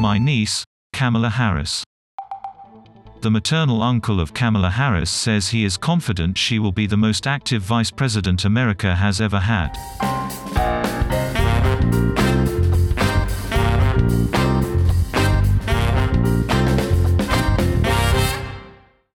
My niece, Kamala Harris. The maternal uncle of Kamala Harris says he is confident she will be the most active vice president America has ever had.